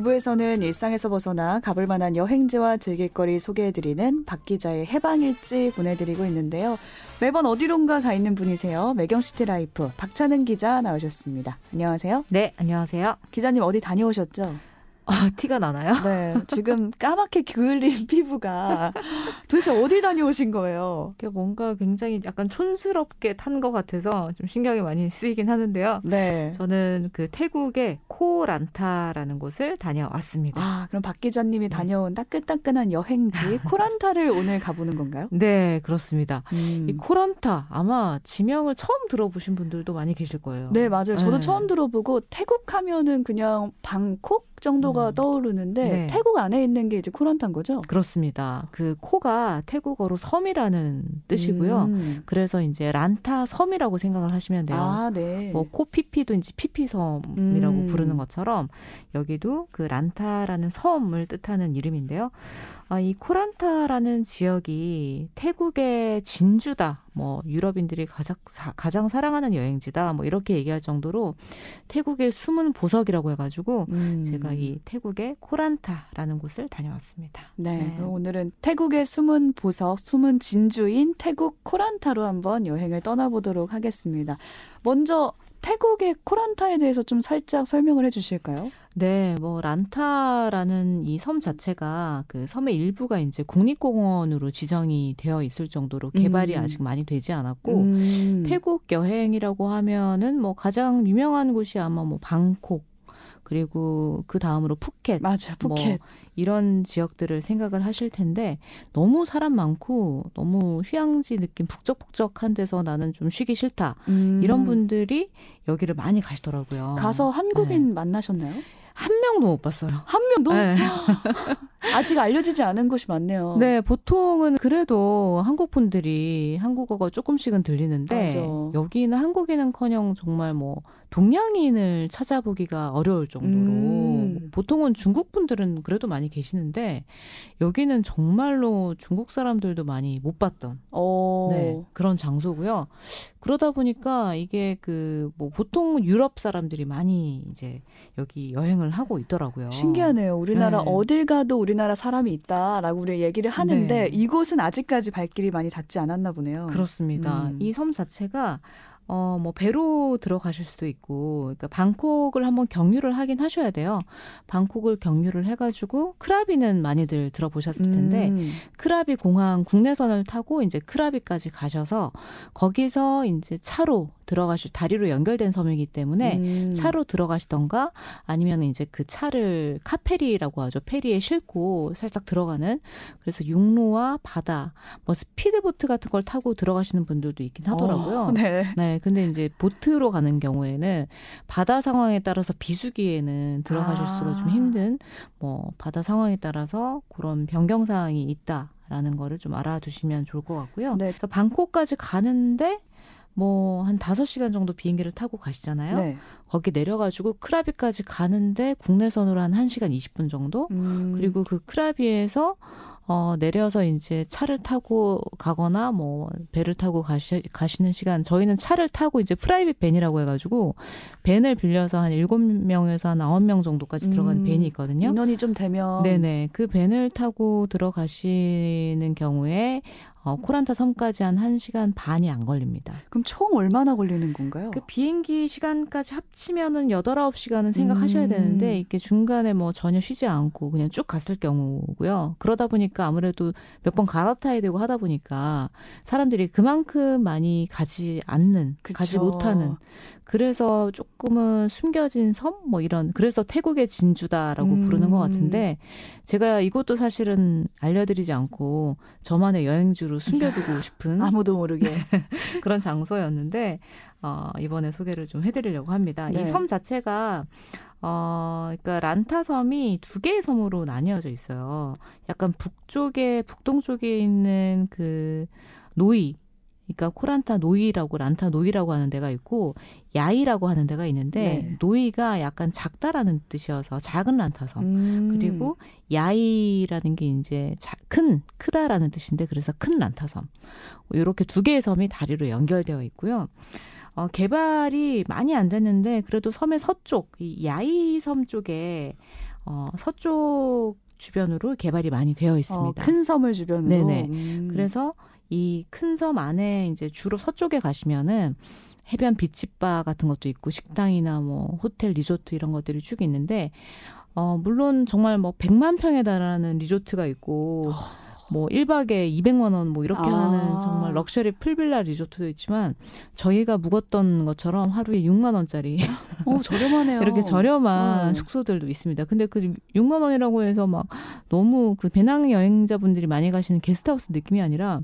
1부에서는 일상에서 벗어나 가볼 만한 여행지와 즐길거리 소개해드리는 박 기자의 해방일지 보내드리고 있는데요. 매번 어디론가 가 있는 분이세요. 매경 시티라이프 박찬은 기자 나오셨습니다. 안녕하세요. 네, 안녕하세요. 기자님 어디 다녀오셨죠? 아, 티가 나나요? 네, 지금 까맣게 그을린 피부가 도대체 어딜 다녀오신 거예요? 뭔가 굉장히 약간 촌스럽게 탄 것 같아서 좀 신경이 많이 쓰이긴 하는데요. 네. 저는 그 태국의 코란타라는 곳을 다녀왔습니다. 아, 그럼 박 기자님이 다녀온 따끈따끈한 여행지 코란타를 오늘 가보는 건가요? 네, 그렇습니다. 음. 이 코란타 아마 지명을 처음 들어보신 분들도 많이 계실 거예요. 네, 맞아요. 저도 네. 처음 들어보고 태국 하면은 그냥 방콕 정도가 음. 떠오르는데 네. 태국 안에 있는 게 이제 코란타인 거죠? 그렇습니다. 그 코가 태국어로 섬이라는 뜻이고요. 음. 그래서 이제 란타 섬이라고 생각을 하시면 돼요. 아, 네. 뭐 코피피도 이제 피피섬이라고 음. 부르는 것처럼 여기도 그 란타라는 섬을 뜻하는 이름인데요. 아, 이 코란타라는 지역이 태국의 진주다. 뭐 유럽인들이 가장, 사, 가장 사랑하는 여행지다. 뭐 이렇게 얘기할 정도로 태국의 숨은 보석이라고 해가지고 음. 제가 이 태국의 코란타라는 곳을 다녀왔습니다. 네, 그럼 오늘은 태국의 숨은 보석, 숨은 진주인 태국 코란타로 한번 여행을 떠나보도록 하겠습니다. 먼저 태국의 코란타에 대해서 좀 살짝 설명을 해 주실까요? 네, 뭐 란타라는 이 섬 자체가 그 섬의 일부가 이제 국립공원으로 지정이 되어 있을 정도로 개발이 음. 아직 많이 되지 않았고 음. 태국 여행이라고 하면은 뭐 가장 유명한 곳이 아마 뭐 방콕 그리고 그 다음으로 푸켓 맞아, 뭐 푸켓. 이런 지역들을 생각을 하실 텐데 너무 사람 많고 너무 휴양지 느낌 북적북적한 데서 나는 좀 쉬기 싫다 음. 이런 분들이 여기를 많이 가시더라고요. 가서 한국인 만나셨나요? 한 명도 못 봤어요. 한 명도 네. 아직 알려지지 않은 곳이 많네요. 네, 보통은 그래도 한국 분들이 한국어가 조금씩은 들리는데 맞아. 여기는 한국인은커녕 정말 뭐 동양인을 찾아보기가 어려울 정도로 음. 보통은 중국 분들은 그래도 많이 계시는데 여기는 정말로 중국 사람들도 많이 못 봤던 어. 네, 그런 장소고요. 그러다 보니까 이게 그 뭐 보통 유럽 사람들이 많이 이제 여기 여행을 하고 있더라고요. 신기하네요. 우리나라 네. 어딜 가도 우리 나라 사람이 있다라고 우리 얘기를 하는데 네. 이곳은 아직까지 발길이 많이 닿지 않았나 보네요. 그렇습니다. 음. 이섬 자체가 어, 뭐, 배로 들어가실 수도 있고, 그러니까 방콕을 한번 경유를 하긴 하셔야 돼요. 방콕을 경유를 해가지고, 크라비는 많이들 들어보셨을 텐데, 음. 크라비 공항 국내선을 타고 이제 크라비까지 가셔서, 거기서 이제 차로 들어가실, 다리로 연결된 섬이기 때문에, 음. 차로 들어가시던가 아니면 이제 그 차를 카페리라고 하죠. 페리에 싣고 살짝 들어가는 그래서 육로와 바다 뭐 스피드보트 같은 걸 타고 들어가시는 분들도 있긴 하더라고요. 어, 네. 네, 근데 이제 보트로 가는 경우에는 바다 상황에 따라서 비수기에는 들어가실수록 아. 좀 힘든 뭐 바다 상황에 따라서 그런 변경 사항이 있다라는 거를 좀 알아두시면 좋을 것 같고요. 네. 그래서 방콕까지 가는데 뭐 한 다섯 시간 정도 비행기를 타고 가시잖아요. 네. 거기 내려가지고 크라비까지 가는데 국내선으로 한 1시간 20분 정도? 음. 그리고 그 크라비에서 어, 내려서 이제 차를 타고 가거나 뭐 배를 타고 가시, 가시는 시간 저희는 차를 타고 이제 private 밴이라고 해가지고 밴을 빌려서 한 7명에서 한 9명 정도까지 들어가는 음. 밴이 있거든요. 인원이 좀 되면 네네. 그 밴을 타고 들어가시는 경우에 어, 코란타 섬까지 한 1시간 반이 안 걸립니다. 그럼 총 얼마나 걸리는 건가요? 그 비행기 시간까지 합치면은 여덟 아홉 시간은 생각하셔야 음. 되는데 이게 중간에 뭐 전혀 쉬지 않고 그냥 쭉 갔을 경우고요. 그러다 보니까 아무래도 몇 번 갈아타야 되고 하다 보니까 사람들이 그만큼 많이 가지 않는, 그쵸. 가지 못하는. 그래서 조금은 숨겨진 섬 뭐 이런 그래서 태국의 진주다라고 음. 부르는 것 같은데 제가 이것도 사실은 알려드리지 않고 저만의 여행지로 숨겨두고 싶은 아무도 모르게. 그런 장소였는데 어 이번에 소개를 좀 해드리려고 합니다. 네. 이 섬 자체가 어 그러니까 란타 섬이 두 개의 섬으로 나뉘어져 있어요. 약간 북쪽에 북동쪽에 있는 그 노이 그러니까 코란타 노이라고 란타 노이라고 하는 데가 있고 야이라고 하는 데가 있는데 네. 노이가 약간 작다라는 뜻이어서 작은 란타 섬. 음. 그리고 야이라는 게 이제 자, 큰 크다라는 뜻인데 그래서 큰 란타섬 이렇게 두 개의 섬이 다리로 연결되어 있고요. 어, 개발이 많이 안 됐는데 그래도 섬의 서쪽 이 야이 섬 쪽에 어, 서쪽 주변으로 개발이 많이 되어 있습니다. 어, 큰 섬을 주변으로. 네네. 음. 그래서 이 큰 섬 안에 이제 주로 서쪽에 가시면은 해변 비치바 같은 것도 있고 식당이나 뭐 호텔 리조트 이런 것들이 쭉 있는데 어 물론 정말 뭐 100만 평에 달하는 리조트가 있고 뭐 1박에 200만 원 뭐 이렇게 아. 하는 정말 럭셔리 풀빌라 리조트도 있지만 저희가 묵었던 것처럼 하루에 6만 원짜리 어, 저렴하네요. 이렇게 저렴한 어. 숙소들도 있습니다. 근데 그 6만 원이라고 해서 막 너무 그 배낭 여행자분들이 많이 가시는 게스트하우스 느낌이 아니라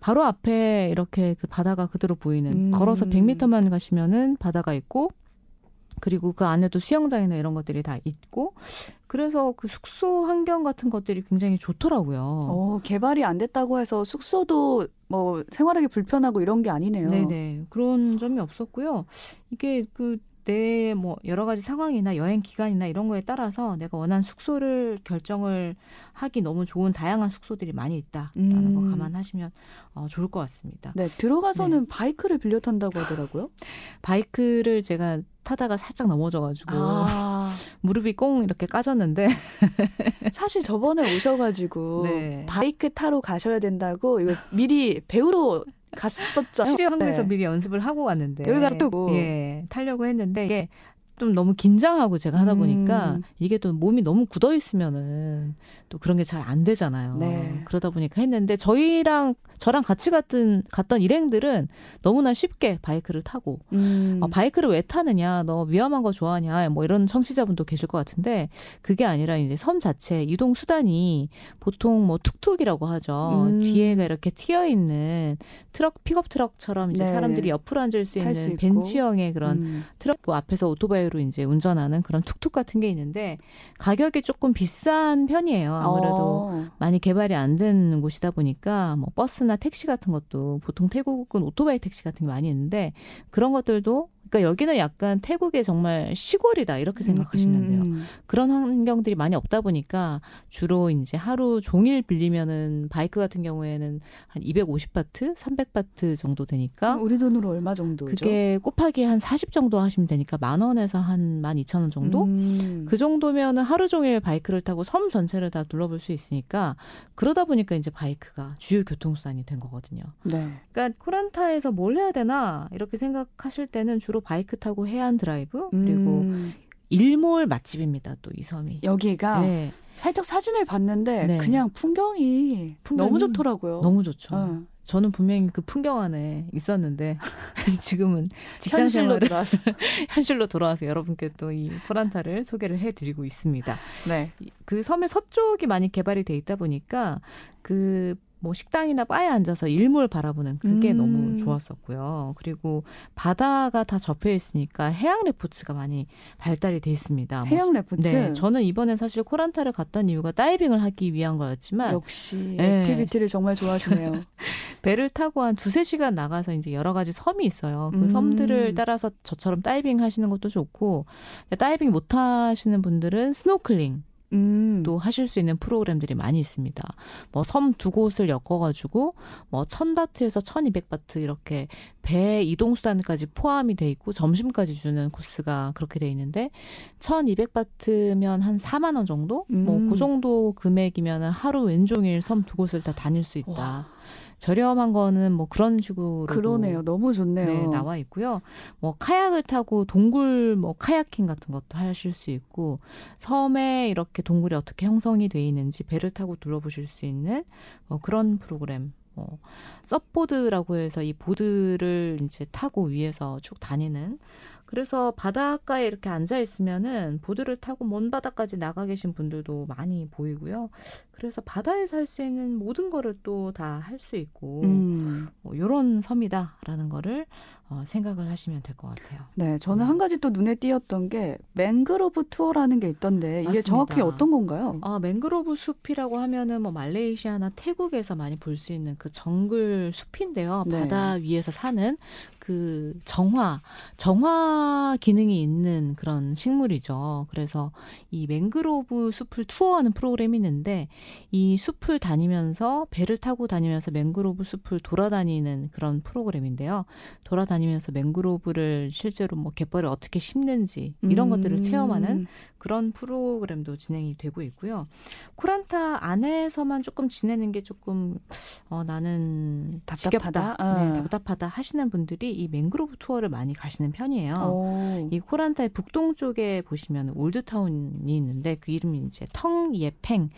바로 앞에 이렇게 그 바다가 그대로 보이는 음. 걸어서 100m만 가시면은 바다가 있고 그리고 그 안에도 수영장이나 이런 것들이 다 있고 그래서 그 숙소 환경 같은 것들이 굉장히 좋더라고요. 어, 개발이 안 됐다고 해서 숙소도 뭐 생활하기 불편하고 이런 게 아니네요. 네네 그런 점이 없었고요. 이게 그 내 뭐 여러 가지 상황이나 여행 기간이나 이런 거에 따라서 내가 원하는 숙소를 결정을 하기 너무 좋은 다양한 숙소들이 많이 있다라는 거 음. 감안하시면 어, 좋을 것 같습니다. 네, 들어가서는 바이크를 빌려 탄다고 하더라고요. 바이크를 제가 타다가 살짝 넘어져가지고 아, 무릎이 꽁 이렇게 까졌는데 사실 저번에 오셔가지고 네. 바이크 타러 가셔야 된다고 이거 미리 배우러 갔었잖아요. 실제 한국에서 네. 미리 연습을 하고 왔는데 여기 가서 타고. 예 타려고 했는데 이게 좀 너무 긴장하고 제가 하다 보니까 음. 이게 또 몸이 너무 굳어 있으면은 또 그런 게 잘 안 되잖아요. 네. 그러다 보니까 했는데 저희랑 저랑 같이 갔던 갔던 일행들은 너무나 쉽게 바이크를 타고 음. 어, 바이크를 왜 타느냐, 너 위험한 거 좋아하냐, 뭐 이런 청취자분도 계실 것 같은데 그게 아니라 이제 섬 자체 이동 수단이 보통 뭐 툭툭이라고 하죠. 음. 뒤에가 이렇게 트여 있는 트럭 픽업 트럭처럼 이제 네. 사람들이 옆으로 앉을 수 있는 있고. 벤치형의 그런 음. 트럭 그 앞에서 오토바이로 이제 운전하는 그런 툭툭 같은 게 있는데 가격이 조금 비싼 편이에요. 아무래도 어. 많이 개발이 안 된 곳이다 보니까 뭐 버스나 택시 같은 것도 보통 태국은 오토바이 택시 같은 게 많이 있는데 그런 것들도 그러니까 여기는 약간 태국의 정말 시골이다 이렇게 생각하시면 돼요. 음. 그런 환경들이 많이 없다 보니까 주로 이제 하루 종일 빌리면은 바이크 같은 경우에는 한 250바트, 300바트 정도 되니까 우리 돈으로 얼마 정도죠? 그게 곱하기 한 40 정도 하시면 되니까 만 원에서 한 12,000원 정도? 음. 그 정도면은 하루 종일 바이크를 타고 섬 전체를 다 둘러볼 수 있으니까 그러다 보니까 이제 바이크가 주요 교통수단이 된 거거든요. 네. 그러니까 코란타에서 뭘 해야 되나 이렇게 생각하실 때는 주로 바이크 타고 해안 드라이브 그리고 음. 일몰 맛집입니다. 또 이 섬이. 여기가 네, 살짝 사진을 봤는데 네. 그냥 풍경이, 풍경이 너무 좋더라고요. 너무 좋죠. 어. 저는 분명히 그 풍경 안에 있었는데 지금은 직장 현실로 들어와서. 현실로 돌아와서 여러분께 또이 코란타를 소개를 해드리고 있습니다. 네. 그 섬의 서쪽이 많이 개발이 돼 있다 보니까 그 뭐 식당이나 바에 앉아서 일몰 바라보는 그게 음. 너무 좋았었고요. 그리고 바다가 다 접해 있으니까 해양 레포츠가 많이 발달이 돼 있습니다. 뭐 해양 레포츠. 네, 저는 이번에 사실 코란타를 갔던 이유가 다이빙을 하기 위한 거였지만 역시 네. activity를 정말 좋아하시네요. 배를 타고 한 두세 시간 나가서 이제 여러 가지 섬이 있어요. 그 음. 섬들을 따라서 저처럼 다이빙 하시는 것도 좋고 다이빙 못 하시는 분들은 스노클링 음. 또 하실 수 있는 프로그램들이 많이 있습니다. 뭐 섬 두 곳을 엮어가지고 뭐 1000바트에서 1200바트 이렇게 배 이동 수단까지 포함이 돼 있고 점심까지 주는 코스가 그렇게 돼 있는데 1200바트면 한 4만 원 정도? 뭐 음. 그 정도 금액이면 하루 왼종일 섬 두 곳을 다 다닐 수 있다. 와. 저렴한 거는 뭐 그런 식으로 그러네요. 너무 좋네요. 네, 나와 있고요. 뭐 카약을 타고 동굴 뭐 카야킹 같은 것도 하실 수 있고 섬에 이렇게 동굴이 어떻게 형성이 돼 있는지 배를 타고 둘러보실 수 있는 뭐 그런 프로그램. 뭐 SUP 보드라고 해서 이 보드를 이제 타고 위에서 쭉 다니는 그래서 바닷가에 이렇게 앉아 있으면은 보드를 타고 먼 바다까지 나가 계신 분들도 많이 보이고요. 그래서 바다에서 할 수 있는 모든 거를 또 다 할 수 있고 음. 뭐 이런 섬이다라는 거를 어, 생각을 하시면 될 것 같아요. 네, 저는 한 가지 또 눈에 띄었던 게 맹그로브 투어라는 게 있던데 이게 맞습니다. 정확히 어떤 건가요? 아, 맹그로브 숲이라고 하면은 뭐 말레이시아나 태국에서 많이 볼 수 있는 그 정글 숲인데요. 네. 바다 위에서 사는 그 정화, 정화 기능이 있는 그런 식물이죠. 그래서 이 맹그로브 숲을 투어하는 프로그램이 있는데 이 숲을 다니면서 배를 타고 다니면서 맹그로브 숲을 돌아다니는 그런 프로그램인데요. 돌아다니 면서 맹그로브를 실제로 뭐 갯벌에 어떻게 심는지 이런 음. 것들을 체험하는 그런 프로그램도 진행이 되고 있고요. 코란타 안에서만 조금 지내는 게 조금 어 나는 답답하다? 아. 네, 답답하다 하시는 분들이 이 맹그로브 투어를 많이 가시는 편이에요. 오. 이 코란타의 북동 쪽에 보시면 old town이 있는데 그 이름이 이제 텅예팽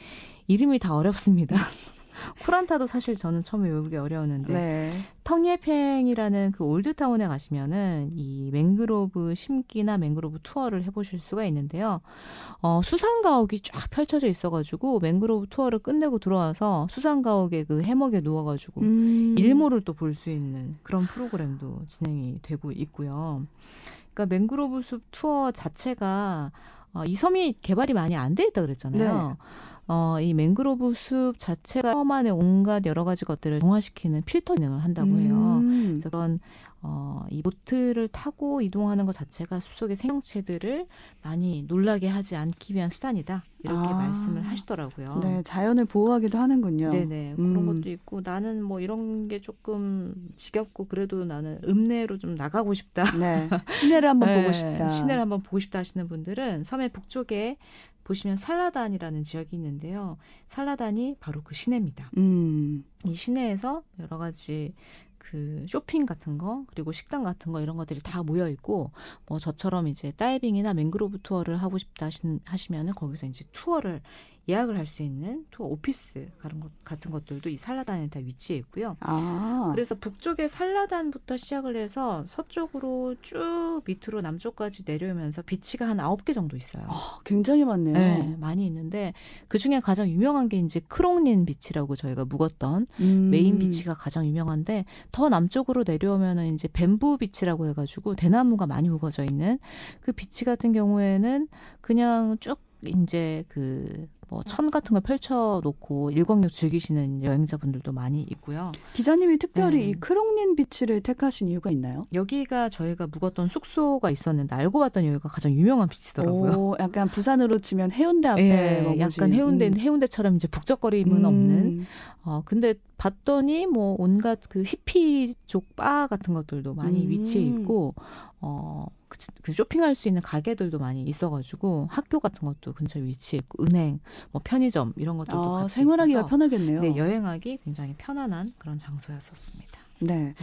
이름이 다 어렵습니다. 코란타도 사실 저는 처음에 외우기 어려웠는데 네. 텅예팽이라는 그 old town에 가시면은 이 맹그로브 심기나 맹그로브 투어를 해보실 수가 있는데요. 어, 수상 가옥이 쫙 펼쳐져 있어가지고 맹그로브 투어를 끝내고 들어와서 수상 가옥의 그 해먹에 누워가지고 음. 일몰을 또 볼 수 있는 그런 프로그램도 진행이 되고 있고요. 그러니까 맹그로브 숲 투어 자체가 어, 이 섬이 개발이 많이 안 돼 있다 그랬잖아요. 어, 이 맹그로브 숲 자체가 섬 안에 온갖 여러 가지 것들을 정화시키는 필터 기능을 한다고 해요. 음. 그래서 그런 어, 이 보트를 타고 이동하는 것 자체가 숲속의 생명체들을 많이 놀라게 하지 않기 위한 수단이다 이렇게 아. 말씀을 하시더라고요. 네, 자연을 보호하기도 하는군요. 네네 그런 음. 것도 있고 나는 뭐 이런 게 조금 지겹고 그래도 나는 읍내로 좀 나가고 싶다. 네. 시내를 한번 네, 보고 싶다. 시내를 한번 보고 싶다 하시는 분들은 섬의 북쪽에 보시면 살라단이라는 지역이 있는데요. 살라단이 바로 그 시내입니다. 음. 이 시내에서 여러 가지 그 쇼핑 같은 거 그리고 식당 같은 거 이런 것들이 다 모여 있고 뭐 저처럼 이제 다이빙이나 맹그로브 투어를 하고 싶다 하시면은 거기서 이제 투어를 예약을 할 수 있는 투어 오피스 같은, 것, 것들도 이 살라단에 다 위치해 있고요. 아. 그래서 북쪽의 살라단부터 시작을 해서 서쪽으로 쭉 밑으로 남쪽까지 내려오면서 비치가 한 아홉 개 정도 있어요. 어, 굉장히 많네요. 네, 많이 있는데 그 중에 가장 유명한 게 이제 크롱닌 비치라고 저희가 묵었던 음. 메인 비치가 가장 유명한데 더 남쪽으로 내려오면은 이제 뱀부 비치라고 해가지고 대나무가 많이 우거져 있는 그 비치 같은 경우에는 그냥 쭉 이제 그 뭐 천 같은 걸 펼쳐놓고 일광욕 즐기시는 여행자분들도 많이 있고요. 기자님이 특별히 네. 이 크롱린 비치를 택하신 이유가 있나요? 여기가 저희가 묵었던 숙소가 있었는데 알고 봤더니 여기가 가장 유명한 비치더라고요. 오, 약간 부산으로 치면 해운대 앞에 예, 머무신. 약간 해운대 음. 해운대처럼 이제 북적거림은 없는 어, 근데 봤더니 뭐 온갖 그 히피 쪽 바 같은 것들도 많이 음. 위치해 있고, 어, 그, 그 쇼핑할 수 있는 가게들도 많이 있어가지고 학교 같은 것도 근처에 위치해 있고, 은행, 뭐 편의점 이런 것들도 아, 같이 생활하기가 있어서 편하겠네요. 네, 여행하기 굉장히 편안한 그런 장소였었습니다. 네.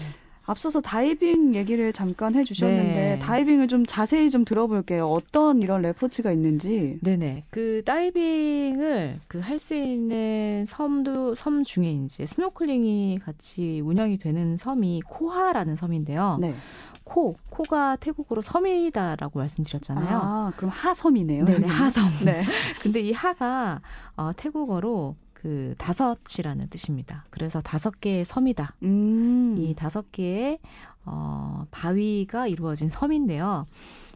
앞서서 다이빙 얘기를 잠깐 해주셨는데 네. 다이빙을 좀 자세히 좀 들어볼게요. 어떤 이런 레포츠가 있는지. 네네. 그 다이빙을 그 할 수 있는 섬도 섬 중에 이제 스노클링이 같이 운영이 되는 섬이 코하라는 섬인데요. 네. 코, 코가 태국어로 섬이다라고 말씀드렸잖아요. 아, 그럼 하섬이네요. 네네. 하섬. 네. 근데 이 하가 어, 태국어로 그 다섯이라는 뜻입니다. 그래서 다섯 개의 섬이다. 음. 이 다섯 개의 어, 바위가 이루어진 섬인데요.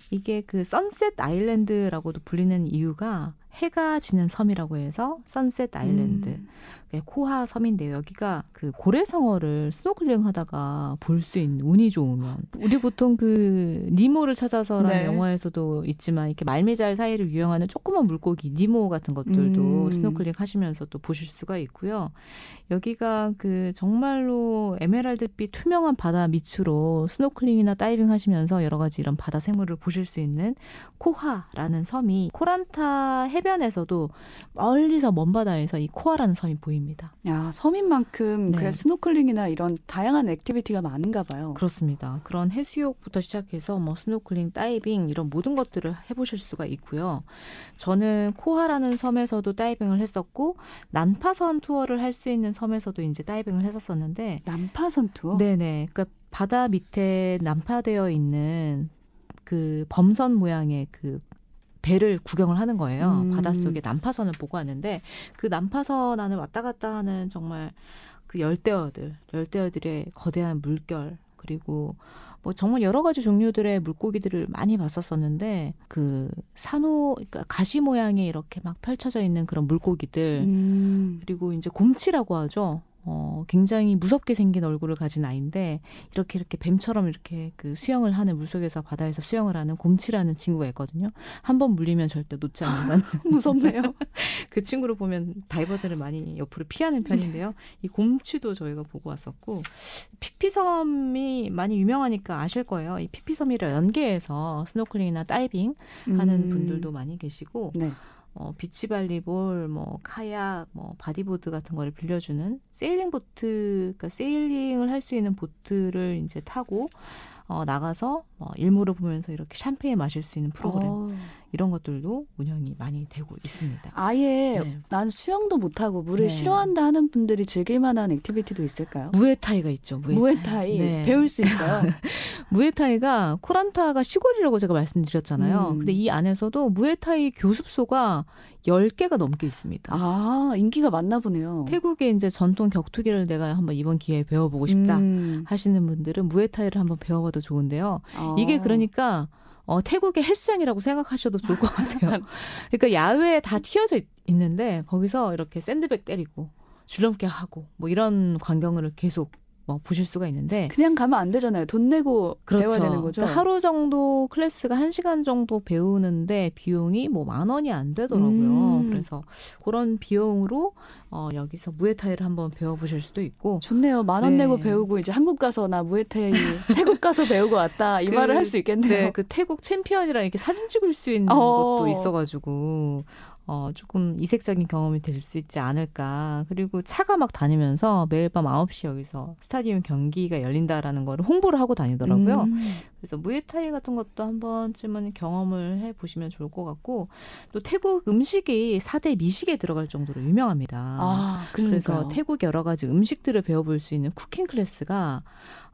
이게 그 Sunset Island라고도 불리는 이유가 해가 지는 섬이라고 해서 Sunset Island. 음. 네, 코하 섬인데요. 여기가 그 고래상어를 스노클링 하다가 볼 수 있는 운이 좋으면 우리 보통 그 니모를 찾아서라는 네. 영화에서도 있지만 이렇게 말미잘 사이를 유영하는 조그만 물고기 니모 같은 것들도 음. 스노클링 하시면서 또 보실 수가 있고요. 여기가 그 정말로 에메랄드빛 투명한 바다 밑으로 스노클링이나 다이빙 하시면서 여러 가지 이런 바다 생물을 보실 수 있는 코하라는 섬이 코란타 해변에서도 멀리서 먼 바다에서 이 코하라는 섬이 보입니다. 야, 섬인 만큼 네. 그래 스노클링이나 이런 다양한 activity가 많은가 봐요. 그렇습니다. 그런 해수욕부터 시작해서 뭐 스노클링, 다이빙 이런 모든 것들을 해보실 수가 있고요. 저는 코하라는 섬에서도 다이빙을 했었고 난파선 투어를 할 수 있는 섬에서도 이제 다이빙을 했었었는데, 난파선 투어? 네네. 그러니까 바다 밑에 난파되어 있는 그 범선 모양의 그 배를 구경을 하는 거예요. 음. 바닷속에 난파선을 보고 왔는데 그 난파선 안을 왔다 갔다 하는 정말 그 열대어들, 열대어들의 거대한 물결 그리고 뭐 정말 여러 가지 종류들의 물고기들을 많이 봤었었는데 그 산호 그러니까 가시 모양의 이렇게 막 펼쳐져 있는 그런 물고기들 음. 그리고 이제 곰치라고 하죠. 어, 굉장히 무섭게 생긴 얼굴을 가진 아이인데 이렇게 이렇게 뱀처럼 이렇게 그 수영을 하는 물속에서 바다에서 수영을 하는 곰치라는 친구가 있거든요. 한 번 물리면 절대 놓지 않는다는 무섭네요. 그 친구를 보면 다이버들을 많이 옆으로 피하는 편인데요. 이 곰치도 저희가 보고 왔었고 피피섬이 많이 유명하니까 아실 거예요. 이 피피섬이랑 연계해서 스노클링이나 다이빙 하는 음. 분들도 많이 계시고 네. 어, 비치발리볼, 뭐 카약, 뭐 bodyboard 같은 거를 빌려주는 sailing boat, 그러니까 sailing을 할 수 있는 보트를 이제 타고 어, 나가서 어, 일몰을 보면서 이렇게 샴페인 마실 수 있는 프로그램 어. 이런 것들도 운영이 많이 되고 있습니다. 아예 네. 난 수영도 못하고 물을 네. 싫어한다 하는 분들이 즐길 만한 activity도 있을까요? 무에타이가 있죠. 무에타이. 무에타이 네. 배울 수 있어요. 무에타이가 코란타가 시골이라고 제가 말씀드렸잖아요. 음. 근데 이 안에서도 무에타이 교습소가 10개가 넘게 있습니다. 아 인기가 많나 보네요. 태국의 이제 전통 격투기를 내가 한번 이번 기회에 배워보고 싶다 음. 하시는 분들은 무에타이를 한번 배워봐도 좋은데요. 아. 이게 그러니까 어, 태국의 헬스장이라고 생각하셔도 좋을 것 같아요. 그러니까 야외에 다 튀어져 있- 있는데 거기서 이렇게 샌드백 때리고 줄넘기 하고 뭐 이런 광경을 계속 뭐 보실 수가 있는데 그냥 가면 안 되잖아요. 돈 내고 배워야 되는 거죠. 그러니까 하루 정도 클래스가 한 시간 정도 배우는데 비용이 뭐 만 원이 안 되더라고요. 음. 그래서 그런 비용으로 어, 여기서 무에타이를 한번 배워보실 수도 있고 좋네요. 만원 네. 내고 배우고 이제 한국 가서 나 무에타이 태국 가서 배우고 왔다 이 그- 말을 할 수 있겠네요. 네, 그 태국 챔피언이랑 이렇게 사진 찍을 수 있는 어. 것도 있어가지고 어, 조금 이색적인 경험이 될 수 있지 않을까. 그리고 차가 막 다니면서 매일 밤 9시 여기서 스타디움 경기가 열린다라는 거를 홍보를 하고 다니더라고요. 음. 그래서 무에타이 같은 것도 한 번쯤은 경험을 해 보시면 좋을 것 같고 또 태국 음식이 4대 미식에 들어갈 정도로 유명합니다. 아, 그래서 그래서 태국 여러 가지 음식들을 배워볼 수 있는 cooking class가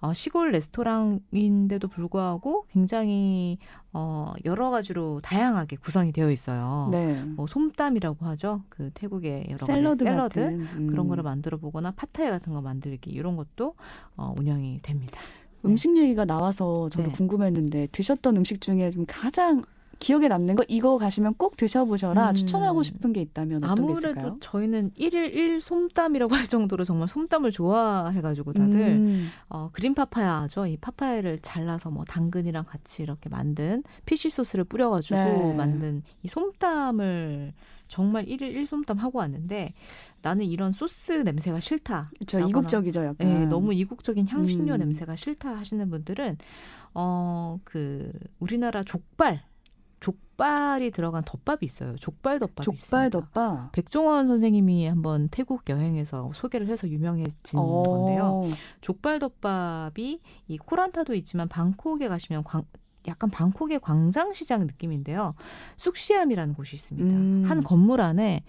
어, 시골 레스토랑인데도 불구하고 굉장히 어, 여러 가지로 다양하게 구성이 되어 있어요. 네. 뭐 솜땀이라고 하죠. 그 태국의 여러 샐러드, 가지 샐러드 같은 음. 그런 거를 만들어 보거나 파타이 같은 거 만들기 이런 것도 어, 운영이 됩니다. 음식 얘기가 나와서 저도 네. 궁금했는데 드셨던 음식 중에 좀 가장 기억에 남는 거 이거 가시면 꼭 드셔보셔라 음. 추천하고 싶은 게 있다면 어떤 게 아무래도 있을까요? 저희는 일일 일 솜땀이라고 할 정도로 정말 솜땀을 좋아해가지고 다들 음. 어, 그린 파파야죠. 이 파파야를 잘라서 뭐 당근이랑 같이 이렇게 만든 피쉬 소스를 뿌려가지고 네. 만든 이 솜땀을 정말 일일 일 솜땀 하고 왔는데 나는 이런 소스 냄새가 싫다. 저 이국적이죠 약간. 네, 너무 이국적인 향신료 음. 냄새가 싫다 하시는 분들은 어 그 우리나라 족발 족발이 들어간 덮밥이 있어요. 족발 덮밥이 족발 있습니다. 덮밥. 백종원 선생님이 한번 태국 여행에서 소개를 해서 유명해진 어. 건데요. 족발 덮밥이 이 코란타도 있지만 방콕에 가시면 광, 약간 방콕의 광장시장 느낌인데요. 쑥시암이라는 곳이 있습니다. 음. 한 건물 안에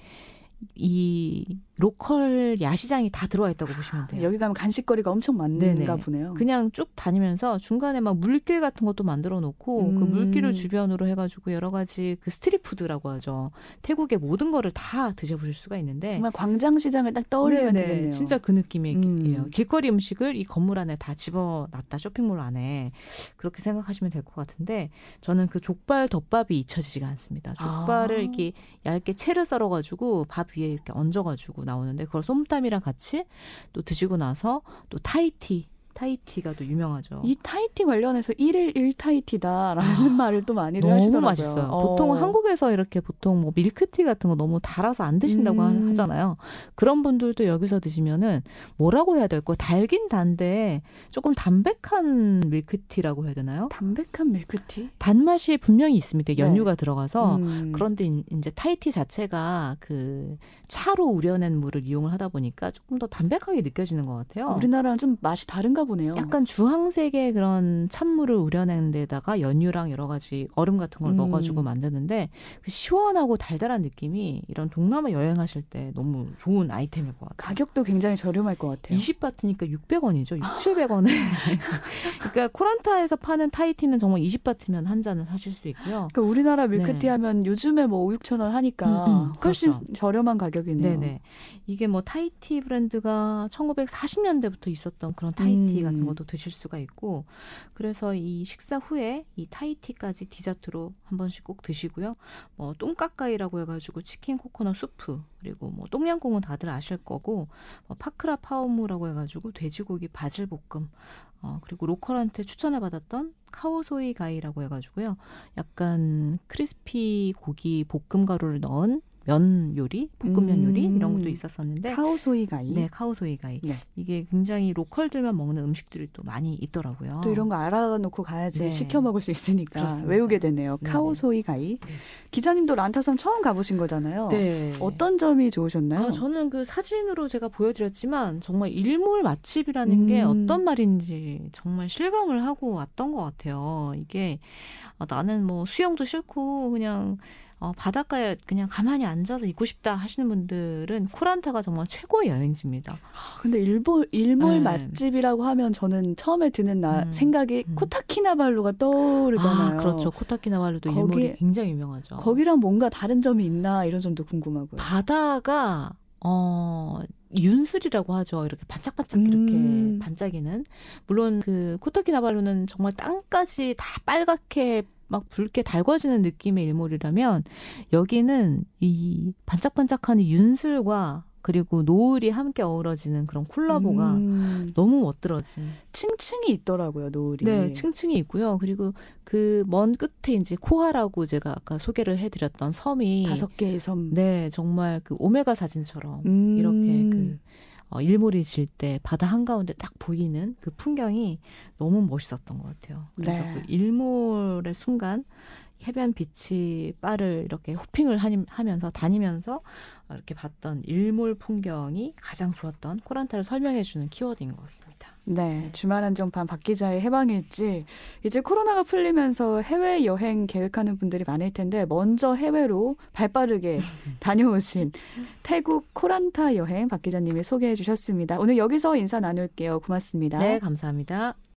이 local 야시장이 다 들어와 있다고 보시면 돼요. 여기 가면 간식거리가 엄청 많은가 네네. 보네요. 그냥 쭉 다니면서 중간에 막 물길 같은 것도 만들어 놓고 그 음. 물길을 주변으로 해가지고 여러 가지 그 street food라고 하죠. 태국의 모든 거를 다 드셔보실 수가 있는데 정말 광장시장을 딱 떠올리면 네네, 되겠네요. 진짜 그 느낌이에요. 음. 길거리 음식을 이 건물 안에 다 집어놨다 쇼핑몰 안에 그렇게 생각하시면 될 것 같은데 저는 그 족발 덮밥이 잊혀지지가 않습니다. 족발을 아. 이렇게 얇게 채를 썰어가지고 밥 위에 이렇게 얹어가지고 나오는데 그걸 솜땀이랑 같이 또 드시고 나서 또 Thai tea Thai tea가 또 유명하죠. 이 Thai tea 관련해서 일일일 Thai tea다라는 아, 말을 또 많이들 너무 하시더라고요. 맛있어요. 어. 보통 한국에서 이렇게 보통 뭐 밀크티 같은 거 너무 달아서 안 드신다고 하- 음. 하잖아요. 그런 분들도 여기서 드시면은 뭐라고 해야 될까? 달긴 단데 조금 담백한 밀크티라고 해야 되나요? 담백한 밀크티? 단맛이 분명히 있습니다. 네. 연유가 들어가서 음. 그런데 인- 이제 타이티 자체가 그 차로 우려낸 물을 이용을 하다 보니까 조금 더 담백하게 느껴지는 것 같아요. 우리나라랑 좀 맛이 다른가 보네요. 약간 주황색의 그런 찬물을 우려낸 데다가 연유랑 여러 가지 얼음 같은 걸 음. 넣어가지고 만드는데 그 시원하고 달달한 느낌이 이런 동남아 여행하실 때 너무 좋은 아이템일 것 같아요. 가격도 굉장히 저렴할 것 같아요. 20바트니까 600원이죠. 6, 700원에. 그러니까 코란타에서 파는 Thai tea는 정말 20바트면 한 잔을 사실 수 있고요. 그러니까 우리나라 밀크티 네. 하면 요즘에 뭐 5, 6천 원 하니까 음, 음, 훨씬 그렇죠. 저렴한 가격이네요. 네네. 이게 뭐 Thai tea 브랜드가 1940년대부터 있었던 그런 Thai tea Thai tea 음. 같은 것도 드실 수가 있고 그래서 이 식사 후에 이 Thai tea까지 디저트로 한 번씩 꼭 드시고요. 뭐 똠카까이라고 해가지고 치킨 코코넛 수프 그리고 뭐 똠얌꿍은 다들 아실 거고 뭐 팟 크라파오 무라고 해가지고 돼지고기 바질 볶음 어, 그리고 local한테 추천을 받았던 카오소이 가이라고 해가지고요. 약간 crispy 고기 볶음 가루를 넣은 면 요리, 볶음면 음. 요리 이런 것도 있었었는데 카오소이 가이. 네, 카오소이 가이. 네. 이게 굉장히 local들만 먹는 음식들이 또 많이 있더라고요. 또 이런 거 알아놓고 가야지 네. 시켜 먹을 수 있으니까 그렇습니다. 외우게 되네요. 네네. 카오소이 가이. 네. 기자님도 란타섬 처음 가보신 거잖아요. 네. 어떤 점이 좋으셨나요? 아, 저는 그 사진으로 제가 보여드렸지만 정말 일몰 맛집이라는 게 음. 어떤 말인지 정말 실감을 하고 왔던 것 같아요. 이게 아, 나는 뭐 수영도 싫고 그냥 어, 바닷가에 그냥 가만히 앉아서 있고 싶다 하시는 분들은 코란타가 정말 최고의 여행지입니다. 아, 근데 일몰 일몰 네. 맛집이라고 하면 저는 처음에 드는 나 음, 생각이 음. 코타키나발루가 떠오르잖아요. 아, 그렇죠. 코타키나발루도 거기- 일몰이 굉장히 유명하죠. 거기랑 뭔가 다른 점이 있나 이런 점도 궁금하고요. 바다가 어 윤슬이라고 하죠. 이렇게 반짝반짝 이렇게 음. 반짝이는. 물론 그 코타키나발루는 정말 땅까지 다 빨갛게 막 붉게 달궈지는 느낌의 일몰이라면 여기는 이 반짝반짝하는 윤슬과 그리고 노을이 함께 어우러지는 그런 콜라보가 음, 너무 멋들어진. 층층이 있더라고요 노을이. 네, 층층이 있고요. 그리고 그 먼 끝에 이제 코하라고 제가 아까 소개를 해드렸던 섬이 다섯 개의 섬. 네, 정말 그 오메가 사진처럼 음. 이렇게 그 어, 일몰이 질 때 바다 한가운데 딱 보이는 그 풍경이 너무 멋있었던 것 같아요. 그래서 네. 그 일몰의 순간 해변 beach bar를 이렇게 hopping을 하면서 다니면서 어, 이렇게 봤던 일몰 풍경이 가장 좋았던 코란타를 설명해 주는 키워드인 것 같습니다. 네, 주말 한정판 박 기자의 해방일지 이제 코로나가 풀리면서 해외 여행 계획하는 분들이 많을 텐데 먼저 해외로 발빠르게 다녀오신 태국 코란타 여행 박 기자님이 소개해 주셨습니다. 오늘 여기서 인사 나눌게요. 고맙습니다. 네, 감사합니다.